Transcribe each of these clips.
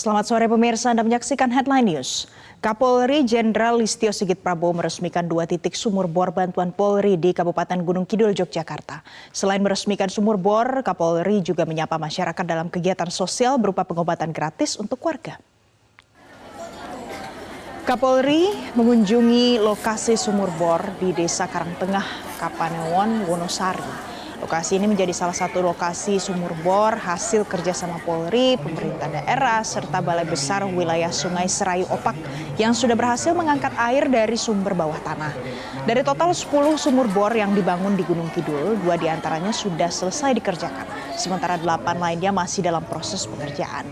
Selamat sore pemirsa, Anda menyaksikan Headline News. Kapolri Jenderal Listio Sigit Prabowo meresmikan dua titik sumur bor bantuan Polri di Kabupaten Gunung Kidul, Yogyakarta. Selain meresmikan sumur bor, Kapolri juga menyapa masyarakat dalam kegiatan sosial berupa pengobatan gratis untuk warga. Kapolri mengunjungi lokasi sumur bor di Desa Karangtengah, Kapanewon, Wonosari. Lokasi ini menjadi salah satu lokasi sumur bor hasil kerjasama Polri, pemerintah daerah, serta Balai Besar Wilayah Sungai Serayu Opak yang sudah berhasil mengangkat air dari sumber bawah tanah. Dari total 10 sumur bor yang dibangun di Gunung Kidul, dua di antaranya sudah selesai dikerjakan, sementara delapan lainnya masih dalam proses pengerjaan.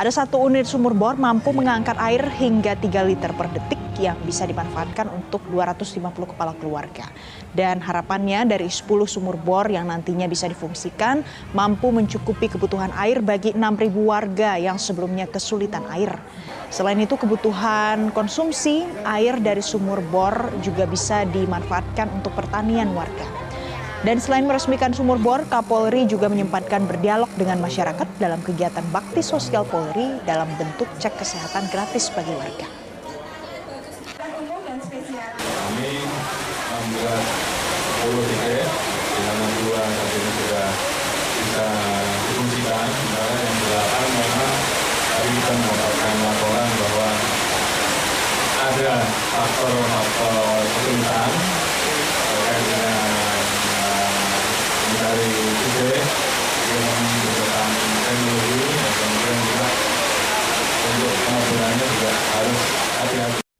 Ada satu unit sumur bor mampu mengangkat air hingga 3 liter per detik yang bisa dimanfaatkan untuk 250 kepala keluarga. Dan harapannya dari 10 sumur bor yang nantinya bisa difungsikan mampu mencukupi kebutuhan air bagi 6.000 warga yang sebelumnya kesulitan air. Selain itu kebutuhan konsumsi air dari sumur bor juga bisa dimanfaatkan untuk pertanian warga. Dan selain meresmikan sumur bor, Kapolri juga menyempatkan berdialog dengan masyarakat dalam kegiatan bakti sosial Polri dalam bentuk cek kesehatan gratis bagi warga kami membuat 10 tiket di mana dua saat ini sudah bisa difungsikan sementara yang delapan memang tadi kita mendapatkan laporan bahwa ada faktor-faktor kesulitan terkait dengan uh, mencari titik yang membutuhkan teknologi dan kemudian juga untuk pengobatannya juga harus hati-hati.